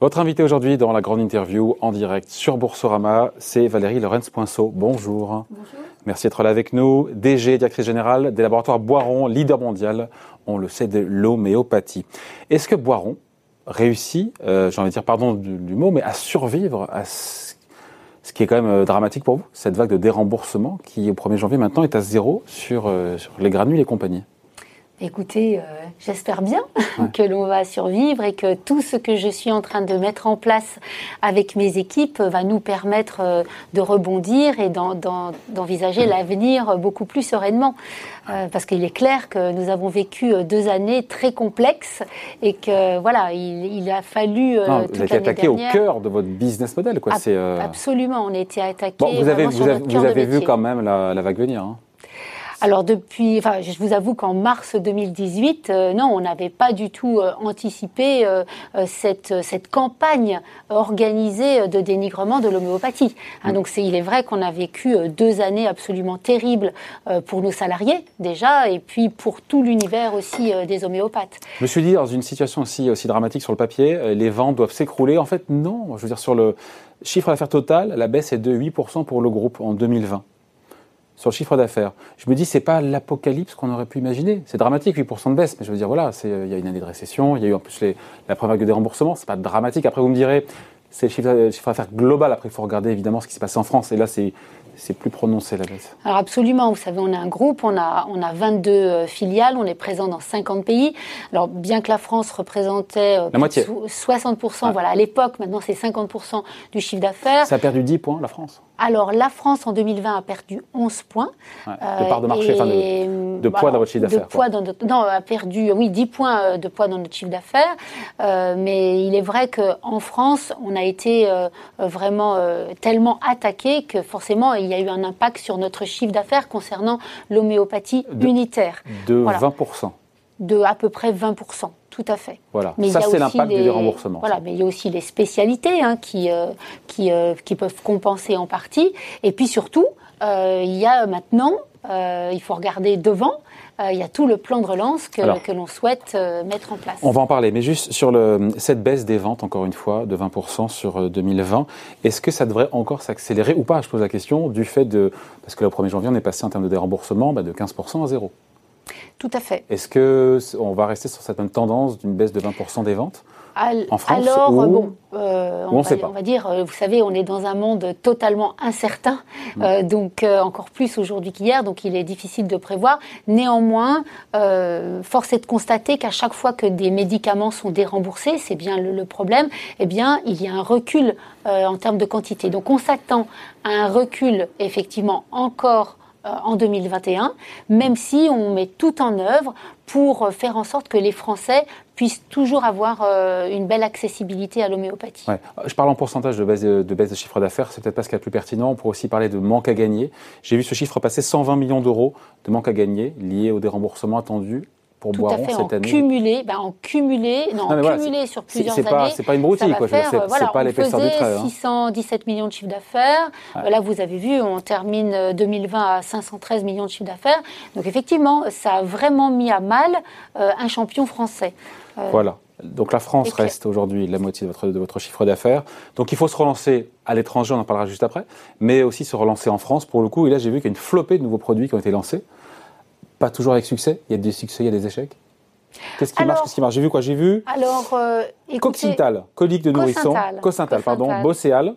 Votre invité aujourd'hui dans la grande interview en direct sur Boursorama, c'est Valérie Lorenz-Poinceau. Bonjour. Bonjour. Merci d'être là avec nous. DG, directrice générale des laboratoires Boiron, leader mondial, on le sait, de l'homéopathie. Est-ce que Boiron réussit, euh, j'ai envie de dire pardon du, mot, mais à survivre à ce, qui est quand même euh, dramatique pour vous, cette vague de déremboursement qui au 1er janvier maintenant est à zéro sur, euh, sur les granules et compagnie? Écoutez, euh, j'espère bien que l'on va survivre et que tout ce que je suis en train de mettre en place avec mes équipes va nous permettre euh, de rebondir et d'envisager l'avenir beaucoup plus sereinement. Euh, parce qu'il est clair que nous avons vécu deux années très complexes et que voilà, il, a fallu. Non, vous êtes attaqué au cœur de votre business model, quoi. Absolument, on a été attaqué. Bon, vous avez, vous avez, vu quand même la, la vague venir. Hein. Alors depuis, enfin, je vous avoue qu'en mars 2018, euh, non, on n'avait pas du tout euh, anticipé euh, cette, cette campagne organisée de dénigrement de l'homéopathie. Hein, mm. donc c'est, il est vrai qu'on a vécu deux années absolument terribles pour nos salariés déjà, et puis pour tout l'univers aussi des homéopathes. Je me suis dit, dans une situation aussi, aussi dramatique sur le papier, les ventes doivent s'écrouler. En fait, non. Je veux dire, sur le chiffre d'affaires total, la baisse est de 8% pour le groupe en 2020 sur le chiffre d'affaires. Je me dis, c'est pas l'apocalypse qu'on aurait pu imaginer. C'est dramatique, 8% de baisse, mais je veux dire, voilà, il y a une année de récession, il y a eu en plus la première vague de déremboursement, c'est pas dramatique. Après, vous me direz, c'est le chiffre, d'affaires global. Après, il faut regarder évidemment ce qui s'est passé en France. Et là, c'est c'est plus prononcé la baisse. Alors absolument, vous savez, on est un groupe, on a, on a 22 euh, filiales, on est présent dans 50 pays. Alors bien que la France représentait euh, la moitié. 60%, voilà, à l'époque, maintenant c'est 50% du chiffre d'affaires. Ça a perdu 10 points, la France alors, la France en 2020 a perdu 11 points. de part de marché, enfin de, poids dans votre chiffre d'affaires. non, a perdu, oui, 10 points euh, de poids dans notre chiffre d'affaires. Euh, mais il est vrai qu'en France, on a été euh, vraiment tellement attaqué que forcément, il y a eu un impact sur notre chiffre d'affaires concernant l'homéopathie unitaire. De 20% De à peu près 20% tout à fait. Voilà, mais ça c'est l'impact du déremboursement. Voilà, mais il y a aussi les spécialités hein, qui, euh, qui, euh, qui, peuvent compenser en partie. Et puis surtout, euh, il y a maintenant, il faut regarder devant, il y a tout le plan de relance que, que l'on souhaite mettre en place. On va en parler, mais juste sur le, cette baisse des ventes, encore une fois, de 20% sur 2020, est-ce que ça devrait encore s'accélérer ou pas? Je pose la question du fait de... Parce que le 1er janvier, on est passé en termes de déremboursement bah, de 15% à zéro. Tout à fait. Est-ce que on va rester sur cette même tendance d'une baisse de 20% des ventes? En France Alors, bon, euh, on, va, on, va, dire, euh, vous savez, on est dans un monde totalement incertain, mm. euh, donc encore plus aujourd'hui qu'hier, donc il est difficile de prévoir. Néanmoins, force est de constater qu'à chaque fois que des médicaments sont déremboursés, c'est bien le, le, problème, eh bien, il y a un recul en termes de quantité. Donc on s'attend à un recul effectivement encore euh, en 2021, même si on met tout en œuvre pour faire en sorte que les Français puissent toujours avoir euh, une belle accessibilité à l'homéopathie. Je parle en pourcentage de baisse de, chiffre d'affaires, c'est peut-être pas ce qui est le plus pertinent. On pourrait aussi parler de manque à gagner. J'ai vu ce chiffre passer 120 millions d'euros de manque à gagner liés au déremboursement attendu pour Tout à fait, en Cumulé, ben en cumulé, non, en cumulé sur plusieurs années. Pas, c'est pas une broutille, quoi. C'est voilà, pas l'épaisseur du trait. 617 millions de chiffre d'affaires. Là, vous avez vu, on termine 2020 euh, à 513 millions de chiffre d'affaires. Donc, effectivement, ça a vraiment mis à mal euh, un champion français. Euh, voilà. Donc la France reste aujourd'hui la moitié de votre, de votre chiffre d'affaires. Donc il faut se relancer à l'étranger, on en parlera juste après, mais aussi se relancer en France pour le coup. Et là, j'ai vu qu'il y a une flopée de nouveaux produits qui ont été lancés pas toujours avec succès. Il y a des succès, il y a des échecs. Qu'est-ce qui marche Qu'est-ce qui marche? J'ai vu quoi? J'ai vu. Alors, euh, Coccintal, colique de nourrisson. Cocintal, pardon. Bocéal,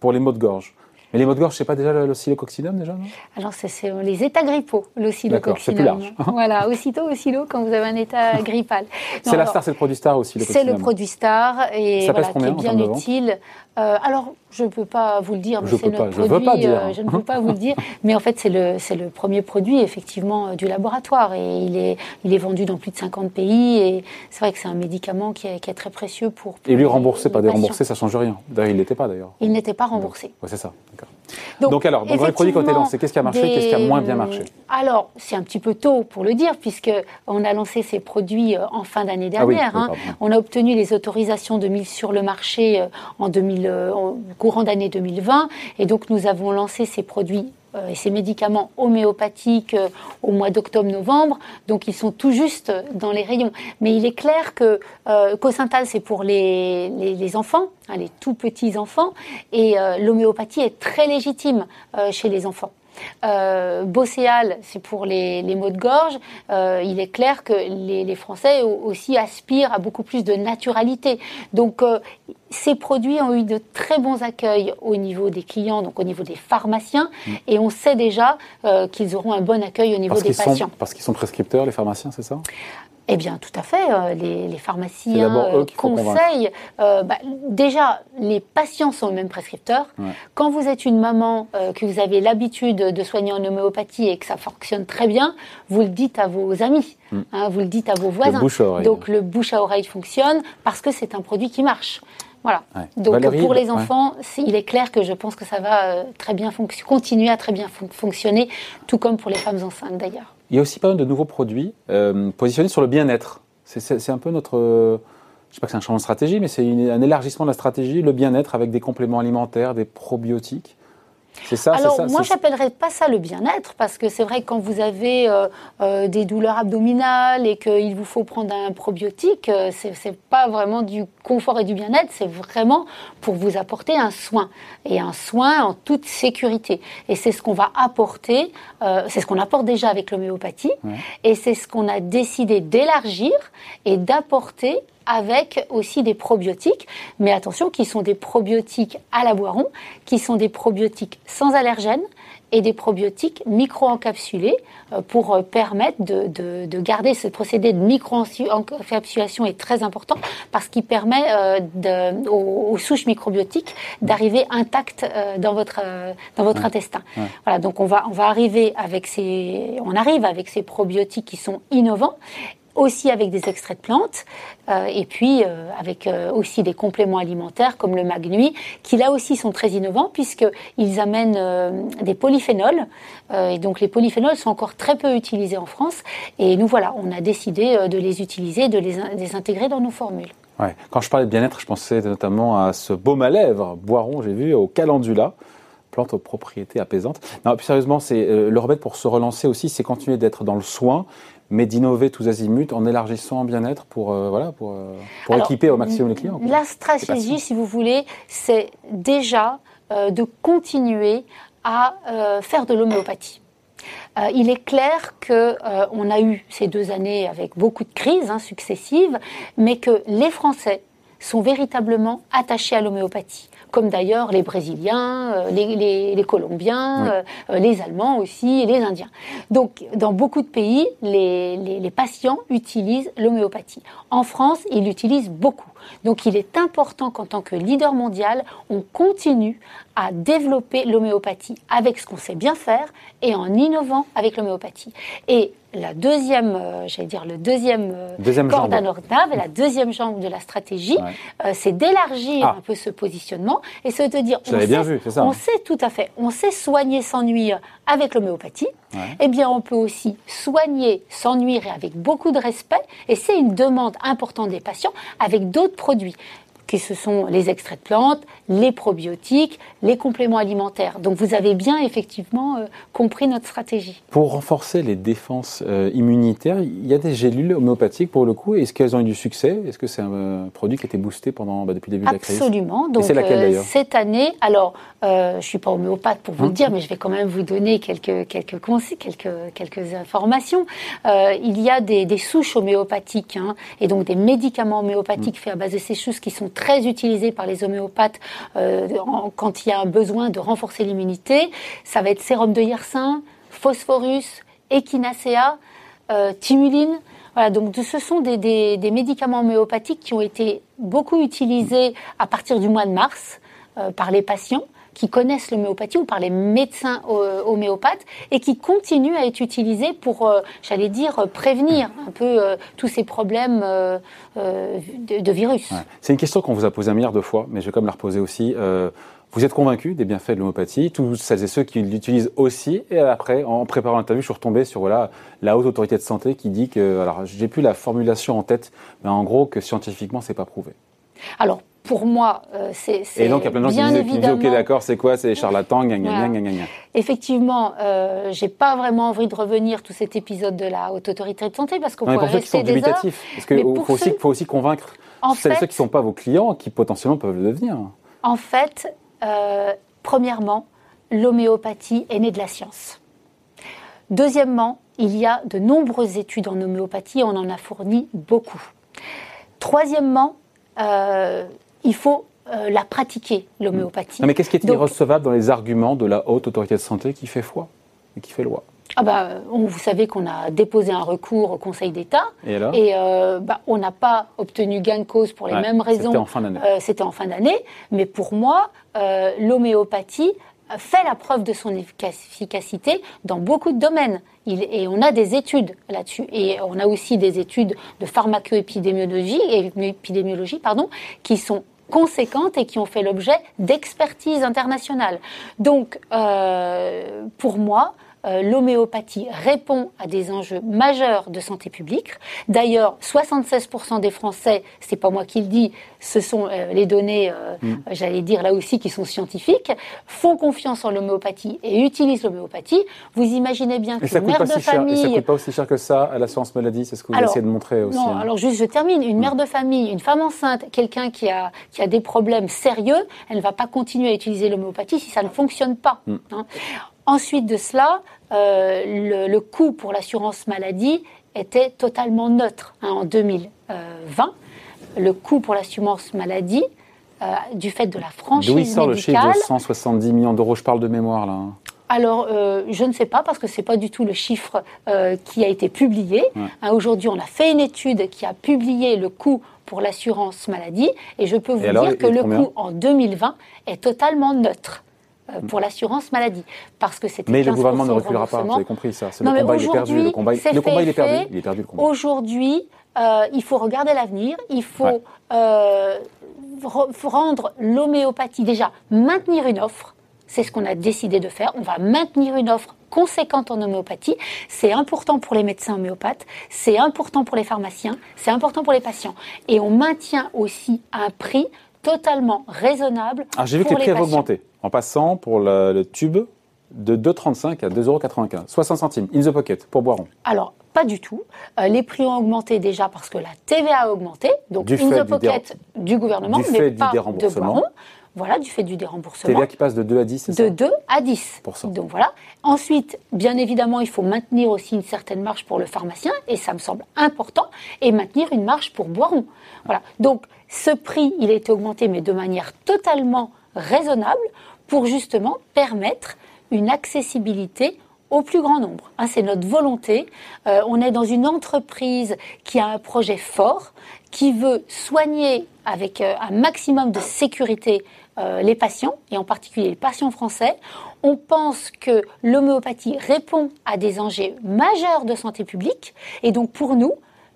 pour les maux de gorge. Mais les maux de gorge, c'est pas déjà l'oscillococcinum déjà non? Alors c'est les états grippaux, l'oscillococcinum. D'accord, c'est plus large. voilà, aussitôt oscillo quand vous avez un état grippal. C'est la star, c'est le produit star aussi. C'est le produit star et Ça voilà, qui est bien utile. Euh, alors, je ne peux pas vous le dire, mais c'est notre produit. Je, pas dire. Euh, je ne peux pas vous le dire, mais en fait, c'est le, le premier produit effectivement euh, du laboratoire et il est, il est vendu dans plus de 50 pays et c'est vrai que c'est un médicament qui est, qui est, très précieux pour. et lui remboursé, pas déremboursé, ça change rien. D'ailleurs, il n'était pas d'ailleurs. Il n'était pas remboursé. Ouais, c'est ça. Donc, alors, dans les produits qui ont été lancés, qu'est-ce qui a marché, qu'est-ce qui a moins bien marché Alors, c'est un petit peu tôt pour le dire puisque on a lancé ces produits en fin d'année ah dernière. hein. On a obtenu les autorisations de mise sur le marché en 2000 courant d'année 2020. Et donc, nous avons lancé ces produits et ces médicaments homéopathiques au mois d'octobre-novembre, donc ils sont tout juste dans les rayons. Mais il est clair que Cosintal, c'est pour les, les, enfants, hein, les tout petits enfants, et l'homéopathie est très légitime chez les enfants. Euh, Bocéal, c'est pour les, maux de gorge. Euh, il est clair que les, Français aussi aspirent à beaucoup plus de naturalité. Donc, euh, ces produits ont eu de très bons accueils au niveau des clients, donc au niveau des pharmaciens, mm. et on sait déjà euh, qu'ils auront un bon accueil au niveau des patients. parce qu'ils sont prescripteurs, les pharmaciens, c'est ça? Eh bien, tout à fait. Euh, les, les pharmaciens euh, conseillent. Euh, bah, déjà, les patients sont eux-mêmes prescripteurs. Quand vous êtes une maman, que vous avez l'habitude de soigner en homéopathie et que ça fonctionne très bien, vous le dites à vos amis, mm. hein, vous le dites à vos voisins. Donc le bouche à oreille fonctionne parce que c'est un produit qui marche. Voilà. Donc pour les enfants, il est clair que je pense que ça va très bien continuer à très bien fonctionner, tout comme pour les femmes enceintes d'ailleurs. Il y a aussi pas mal de nouveaux produits euh, positionnés sur le bien-être. C'est un peu notre. je ne sais pas que c'est un changement de stratégie, mais c'est un élargissement de la stratégie, le bien-être avec des compléments alimentaires, des probiotiques. C'est ça, Alors, ça, moi, j'appellerais pas ça le bien-être, parce que c'est vrai que quand vous avez euh, euh, des douleurs abdominales et qu'il vous faut prendre un probiotique, euh, ce c'est pas vraiment du confort et du bien-être, c'est vraiment pour vous apporter un soin. Et un soin en toute sécurité. Et c'est ce qu'on va apporter, c'est ce qu'on apporte déjà avec l'homéopathie, et c'est ce qu'on a décidé d'élargir et d'apporter avec aussi des probiotiques, mais attention, qui sont des probiotiques à la boiron, qui sont des probiotiques sans allergènes et des probiotiques micro-encapsulés euh, pour euh, permettre de, garder ce procédé de micro-encapsulation est très important parce qu'il permet euh, aux, souches microbiotiques d'arriver intactes dans votre, dans votre intestin. Voilà, donc on va, on va arriver avec ces, on arrive avec ces probiotiques qui sont innovants aussi avec des extraits de plantes, euh, et puis euh, avec euh, aussi des compléments alimentaires comme le magnui, qui là aussi sont très innovants puisqu'ils amènent des polyphénols, et donc les polyphénols sont encore très peu utilisés en France, et nous voilà, on a décidé de les utiliser, de les, intégrer dans nos formules. Quand je parlais de bien-être, je pensais notamment à ce baume à lèvres, boiron, j'ai vu, au calendula plante aux propriétés apaisantes. Non, plus sérieusement, c'est le remède pour se relancer aussi, c'est continuer d'être dans le soin, mais d'innover tous azimuts en élargissant en bien-être pour, euh, voilà, pour, euh, pour équiper au maximum les clients. La stratégie, si vous voulez, c'est déjà euh, de continuer à faire de l'homéopathie. il est clair que on a eu ces deux années avec beaucoup de crises hein, successives, mais que les Français sont véritablement attachés à l'homéopathie comme d'ailleurs les Brésiliens, euh, les, Colombiens, euh, euh, les Allemands aussi, et les Indiens. Donc, dans beaucoup de pays, les, les patients utilisent l'homéopathie. En France, ils l'utilisent beaucoup. Donc, il est important qu'en tant que leader mondial, on continue à développer l'homéopathie avec ce qu'on sait bien faire et en innovant avec l'homéopathie. Et la deuxième, euh, j'allais dire le deuxième, euh, deuxième corde à et la deuxième jambe de la stratégie, euh, c'est d'élargir ah. un peu ce positionnement et c'est de dire, on, bien vu, ça. on sait tout à fait, on sait soigner sans nuire avec l'homéopathie. Eh bien, on peut aussi soigner sans nuire et avec beaucoup de respect, et c'est une demande importante des patients, avec d'autres produits que ce sont les extraits de plantes, les probiotiques, les compléments alimentaires. Donc vous avez bien effectivement euh, compris notre stratégie. Pour renforcer les défenses euh, immunitaires, il y a des gélules homéopathiques pour le coup. Est-ce qu'elles ont eu du succès? Est-ce que c'est un euh, produit qui a été boosté pendant, bah, depuis le début de la crise? Absolument. Donc cette année, alors je ne suis pas homéopathe pour vous le hein dire, mais je vais quand même vous donner quelques, quelques conseils, quelques, quelques informations. il y a des, souches homéopathiques hein, et donc des médicaments homéopathiques mmh. faits à base de ces souches qui sont très utilisés par les homéopathes euh, quand il y a un besoin de renforcer l'immunité. Ça va être sérum de hyacinthe, phosphorus, echinacea, euh, timuline. Voilà, donc ce sont des, des, médicaments homéopathiques qui ont été beaucoup utilisés à partir du mois de mars euh, par les patients qui connaissent l'homéopathie ou par les médecins euh, homéopathes et qui continuent à être utilisés pour, euh, j'allais dire, prévenir un peu euh, tous ces problèmes de, virus. C'est une question qu'on vous a posée un milliard de fois, mais je vais comme la reposer aussi. Vous êtes convaincu des bienfaits de l'homéopathie, tous celles et ceux qui l'utilisent aussi. Et après, en préparant l'interview, je suis retombé sur voilà, la haute autorité de santé qui dit que, alors j'ai plus la formulation en tête, mais en gros que scientifiquement, c'est pas prouvé. Alors, pour moi, euh, c'est. Et donc, il y a plein de gens qui disent, ok, d'accord, c'est quoi C'est les charlatans, gna, gna, gna, gna, Effectivement, euh, j'ai pas vraiment envie de revenir tout cet épisode de la haute autorité de santé parce qu'on pourrait rester des heures. Parce qu'il faut, aussi, faut aussi convaincre celles ceux qui ne sont pas vos clients, qui potentiellement peuvent le devenir. En fait, euh, premièrement, l'homéopathie est née de la science. Deuxièmement, il y a de nombreuses études en homéopathie, on en a fourni beaucoup. Troisièmement, euh, il faut euh, la pratiquer, l'homéopathie. mais qu'est-ce qui est irrecevable dans les arguments de la haute autorité de santé qui fait foi et qui fait loi? Ah bah, vous savez qu'on a déposé un recours au Conseil d'État et, euh, bah, on n'a pas obtenu gain de cause pour les mêmes raisons. C'était en fin d'année. C'était en fin d'année, mais pour moi, l'homéopathie fait la preuve de son efficacité dans beaucoup de domaines. et on a des études là-dessus. Et on a aussi des études de pharmacoépidémiologie épidémiologie, pardon, qui sont conséquentes et qui ont fait l'objet d'expertise internationales. Donc, euh, pour moi, euh, l'homéopathie répond à des enjeux majeurs de santé publique. D'ailleurs, 76% des Français, c'est pas moi qui le dis, ce sont euh, les données, euh, mm. j'allais dire là aussi, qui sont scientifiques, font confiance en l'homéopathie et utilisent l'homéopathie. Vous imaginez bien que mère de famille, ça coûte pas aussi cher que ça à l'assurance maladie, c'est ce que vous essayez de montrer aussi. Non, hein. alors juste je termine. Une mère mm. de famille, une femme enceinte, quelqu'un qui a qui a des problèmes sérieux, elle ne va pas continuer à utiliser l'homéopathie si ça ne fonctionne pas. Mm. Hein. Ensuite de cela, euh, le, coût pour l'assurance maladie était totalement neutre hein, en 2020. Le coût pour l'assurance maladie, euh, du fait de la franchise D'où sort le chiffre de 170 millions d'euros Je parle de mémoire là. Alors, euh, je ne sais pas parce que c'est pas du tout le chiffre qui a été publié. Hein, aujourd'hui, on a fait une étude qui a publié le coût pour l'assurance maladie et je peux vous dire que le coût en 2020 est totalement neutre. Euh, pour l'assurance maladie. Parce que c'était Mais le gouvernement ne reculera pas, vous avez compris ça. le combat, il est perdu. Le combat, le combat il est perdu. Il est perdu, Aujourd'hui, euh, il faut regarder l'avenir. Il faut euh, rendre l'homéopathie, déjà, maintenir une offre. C'est ce qu'on a décidé de faire. On va maintenir une offre conséquente en homéopathie. C'est important pour les médecins homéopathes, c'est important pour les pharmaciens, c'est important pour les patients. Et on maintient aussi un prix totalement raisonnable. Ah, j'ai vu que les prix avaient augmenté en passant pour le, tube de 2,35 à 2,95 60 centimes, in the pocket, pour Boiron. Alors, pas du tout. Euh, les prix ont augmenté déjà parce que la TVA a augmenté, donc in the pocket du, gouvernement, mais pas de Boiron. Voilà, du fait du déremboursement. TVA qui passe de 2 à 10, c'est ça? De 2 à 10. Donc voilà. Ensuite, bien évidemment, il faut maintenir aussi une certaine marge pour le pharmacien, et ça me semble important, et maintenir une marge pour Boiron. Voilà. Donc, ce prix, il a été augmenté, mais de manière totalement raisonnable pour justement permettre une accessibilité au plus grand nombre. Hein, c'est notre volonté. Euh, on est dans une entreprise qui a un projet fort, qui veut soigner avec euh, un maximum de sécurité euh, les patients, et en particulier les patients français. On pense que l'homéopathie répond à des enjeux majeurs de santé publique, et donc pour nous,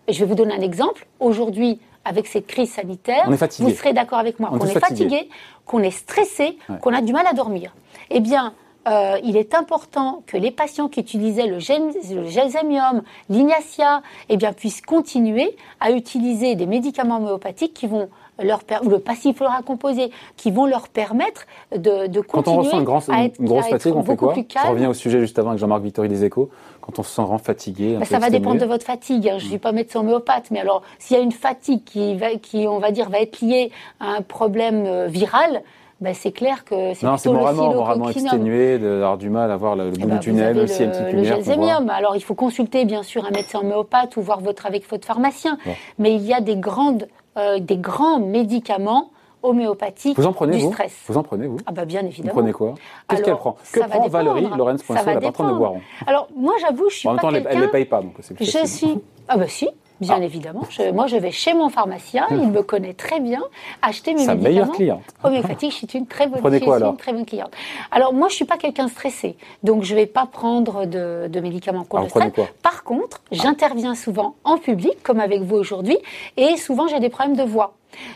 je vais vous donner un exemple, aujourd'hui, avec cette crise sanitaire, vous serez d'accord avec moi, qu'on est, fatigué, qu'on est stressé, qu'on a du mal à dormir. Eh bien, euh, il est important que les patients qui utilisaient le, gelsemium, l'ignacia, eh bien, puissent continuer à utiliser des médicaments homéopathiques qui vont leur ou le passiflora composé, qui vont leur permettre de, de continuer Quand on ressent une, une grosse fatigue, on fait quoi Je reviens au sujet juste avant avec Jean-Marc Vittori des Échos quand on se sent fatigué bah, Ça va dépendre de votre fatigue. Hein. Je ne suis pas médecin homéopathe, mais alors s'il y a une fatigue qui, va, qui, on va dire, va être liée à un problème euh, viral, bah, c'est clair que c'est Non, c'est moralement, moralement exténué, d'avoir du mal à voir le, bout eh du ben, tunnel, le, ciel petite lumière. Le Alors, il faut consulter, bien sûr, un médecin homéopathe ou voir votre, avec votre pharmacien. Mais il y a des, grandes, euh, des grands médicaments homéopathique vous en prenez, du vous stress. Vous en prenez, vous Ah bah bien évidemment. Vous prenez quoi Qu'est-ce qu'elle prend Que prend Valérie Lorenz la patronne de Boiron Alors, moi, j'avoue, je suis en pas En même temps, elle ne les paye pas, donc c'est Je suis... Ah bah si Bien ah. évidemment. moi, je vais chez mon pharmacien, il me connaît très bien, acheter mes Sa médicaments. meilleure cliente. Homéopathique, je suis une très bonne, Prenez quoi, alors une très bonne cliente. Alors, moi, je suis pas quelqu'un stressé, donc je vais pas prendre de, de médicaments contre le stress. Par contre, j'interviens souvent en public, comme avec vous aujourd'hui, et souvent j'ai des problèmes de voix.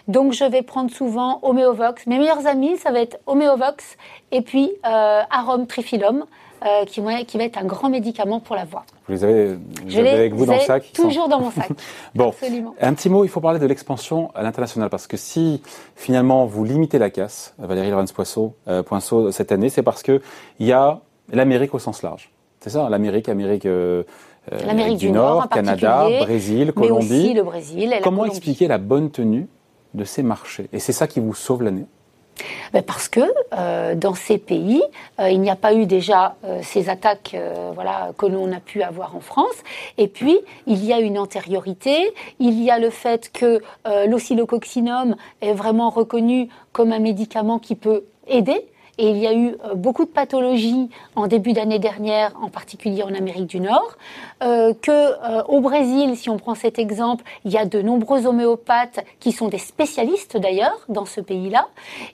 Donc je vais prendre souvent Homéovox. Mes meilleurs amis, ça va être Homéovox et puis euh, Arome Trifilum, euh, qui, qui va être un grand médicament pour la voix. Vous les avez, je les avec vous dans le sac Toujours dans mon sac. bon, Absolument. un petit mot, il faut parler de l'expansion à l'international parce que si finalement vous limitez la casse, Valérie Lorenz Poisson, euh, Poinceau cette année, c'est parce que il y a l'Amérique au sens large. C'est ça, l'Amérique, Amérique. Euh, euh L'Amérique du, Nord, Canada, Brésil, Colombie. Mais aussi le Brésil. Et Comment expliquer la bonne tenue de ces marchés? Et c'est ça qui vous sauve l'année? Parce que euh, dans ces pays, euh, il n'y a pas eu déjà euh, ces attaques voilà, que l'on a pu avoir en France. Et puis, il y a une antériorité, il y a le fait que l'oscillococcinum est vraiment reconnu comme un médicament qui peut aider et il y a eu euh, beaucoup de pathologies en début d'année dernière, en particulier en Amérique du Nord, euh, que euh, au Brésil, si on prend cet exemple, il y a de nombreux homéopathes qui sont des spécialistes d'ailleurs dans ce pays-là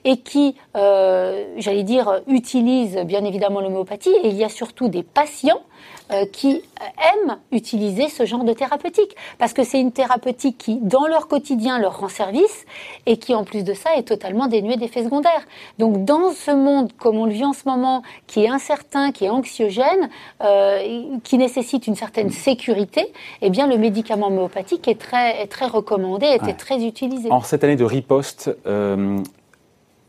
et qui, euh, j'allais dire, utilisent bien évidemment l'homéopathie. Et il y a surtout des patients euh, qui euh, aiment utiliser ce genre de thérapeutique. Parce que c'est une thérapeutique qui, dans leur quotidien, leur rend service et qui, en plus de ça, est totalement dénuée d'effets secondaires. Donc, dans ce monde, comme on le vit en ce moment, qui est incertain, qui est anxiogène, euh, qui nécessite une certaine sécurité, eh bien, le médicament homéopathique est très, est très recommandé, est très utilisé. En cette année de riposte,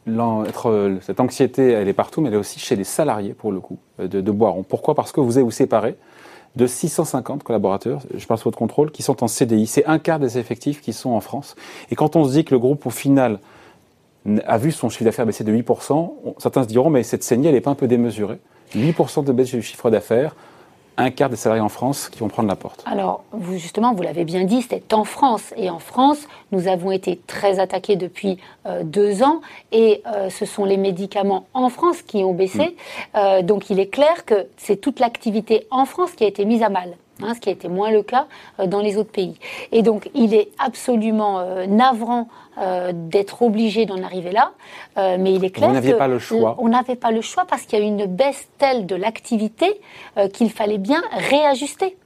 cette anxiété, elle est partout, mais elle est aussi chez les salariés, pour le coup, euh, de, de Boiron. Pourquoi? Parce que vous avez vous séparé de 650 collaborateurs, je parle sous votre contrôle, qui sont en CDI. C'est un quart des effectifs qui sont en France. Et quand on se dit que le groupe, au final, a vu son chiffre d'affaires baisser de 8%, certains se diront, mais cette saignée, elle n'est pas un peu démesurée 8% de baisse du chiffre d'affaires, un quart des salariés en France qui vont prendre la porte. Alors, vous, justement, vous l'avez bien dit, c'était en France. Et en France, nous avons été très attaqués depuis euh, deux ans. Et euh, ce sont les médicaments en France qui ont baissé. Mm. Euh, donc, il est clair que c'est toute l'activité en France qui a été mise à mal. Hein, ce qui a été moins le cas dans les autres pays. Et donc, il est absolument navrant euh, d'être obligé d'en arriver là. Euh, mais il est clair Vous pas le choix. On n'avait pas le choix parce qu'il y a une baisse telle de l'activité euh, qu'il fallait bien réajuster.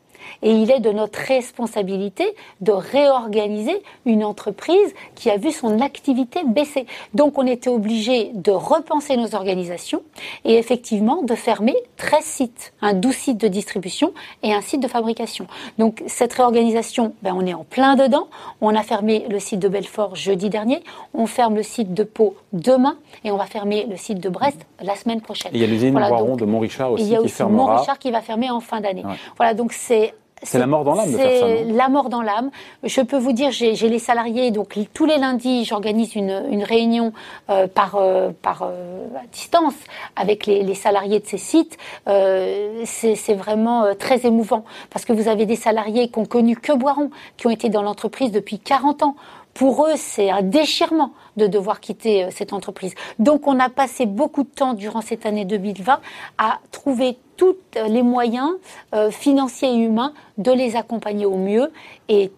Et il est de notre responsabilité de réorganiser une entreprise qui a vu son activité baisser. Donc on était obligé de repenser nos organisations et effectivement de fermer 13 sites, un 12 sites de distribution et un site de fabrication. Donc cette réorganisation, ben, on est en plein dedans. On a fermé le site de Belfort jeudi dernier, on ferme le site de Pau demain et on va fermer le site de Brest la semaine prochaine. il y a l'usine de Montrichard aussi il y a aussi fermera. Montrichard qui va fermer en fin d'année. Voilà, donc c'est c'est la mort dans l'âme de faire ça. C'est la mort dans l'âme. Je peux vous dire, j'ai les salariés, donc tous les lundis, j'organise une, une, réunion euh, par, euh, par euh, distance avec les, les, salariés de ces sites. Euh, c'est vraiment très émouvant parce que vous avez des salariés qui ont connu que Boiron, qui ont été dans l'entreprise depuis 40 ans pour eux, c'est un déchirement de devoir quitter euh, cette entreprise. Donc, on a passé beaucoup de temps durant cette année 2020 à trouver tous les moyens euh, financiers et humains de les accompagner au mieux. Et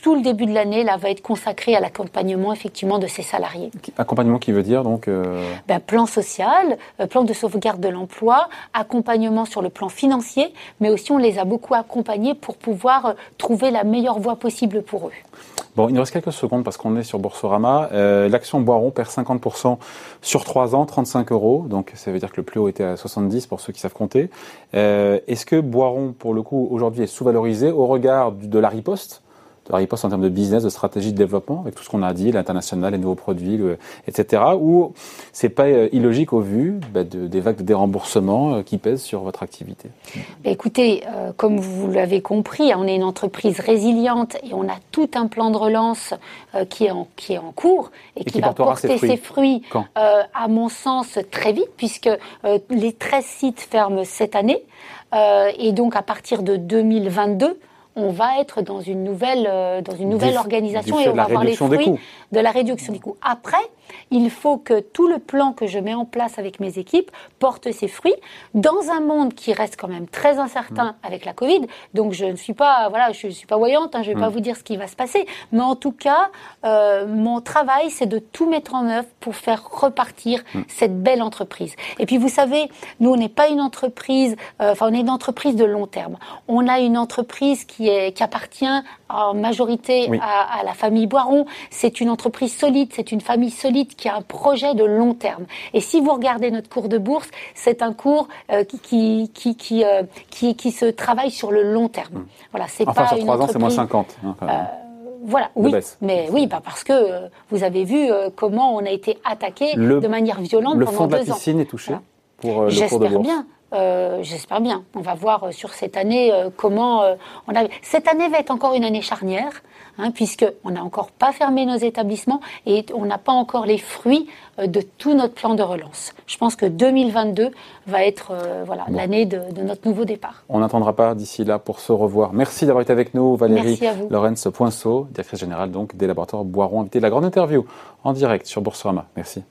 tout le début de l'année là va être consacré à l'accompagnement effectivement de ces salariés. Accompagnement qui veut dire donc euh, ben, plan social, euh, plan de sauvegarde de l'emploi, accompagnement sur le plan financier, mais aussi on les a beaucoup accompagnés pour pouvoir euh, trouver la meilleure voie possible pour eux. Bon, il nous reste quelques secondes parce qu'on est sur Boursorama. L'action Boiron perd 50% sur 3 ans, 35 euros. Donc ça veut dire que le plus haut était à 70 pour ceux qui savent compter. Est-ce que Boiron, pour le coup, aujourd'hui est sous-valorisé au regard de la riposte? De riposte en termes de business, de stratégie de développement, avec tout ce qu'on a dit, l'international, les nouveaux produits, etc. Ou c'est pas euh, illogique au vu bah, de, des vagues de déremboursement euh, qui pèsent sur votre activité? Écoutez, euh, comme vous l'avez compris, on est une entreprise résiliente et on a tout un plan de relance qui, est en, qui est en cours et, qui, va porter ses fruits, à mon sens, très vite, puisque les 13 sites ferment cette année. et donc, à partir de 2022, on va être dans une nouvelle, euh, dans une nouvelle organisation et on va avoir les fruits de la réduction des coûts. Après, il faut que tout le plan que je mets en place avec mes équipes porte ses fruits dans un monde qui reste quand même très incertain mm. avec la Covid. Donc je ne suis pas, voilà, je suis pas voyante, hein, je ne vais pas mm. vous dire ce qui va se passer. Mais en tout cas, euh, mon travail, c'est de tout mettre en œuvre pour faire repartir mm. cette belle entreprise. Et puis vous savez, nous, on n'est pas une entreprise, euh, enfin, on est une entreprise de long terme. On a une entreprise qui qui, est, qui appartient en majorité à, la famille Boiron. C'est une entreprise solide, c'est une famille solide qui a un projet de long terme. Et si vous regardez notre cours de bourse, c'est un cours euh, qui, qui, qui, euh, qui, qui, se travaille sur le long terme. Mmh. Voilà, c'est enfin, pas sur une 3 ans, c'est moins 50. Hein, voilà, oui, mais oui, bah parce que euh, vous avez vu euh, comment on a été attaqué de manière violente le pendant fond de la piscine est touché pour euh, le cours de bourse. bien. J'espère bien. On va voir sur cette année comment on a. Cette année va être encore une année charnière hein, puisqu'on n'a encore pas fermé nos établissements et on n'a pas encore les fruits euh, de tout notre plan de relance. Je pense que 2022 va être euh, voilà l'année de, notre nouveau départ. On n'attendra pas d'ici là pour se revoir. Merci d'avoir été avec nous, Valérie Lorenz Poinceau, directrice générale donc des laboratoires Boiron, invité de la grande interview en direct sur Boursorama. Merci.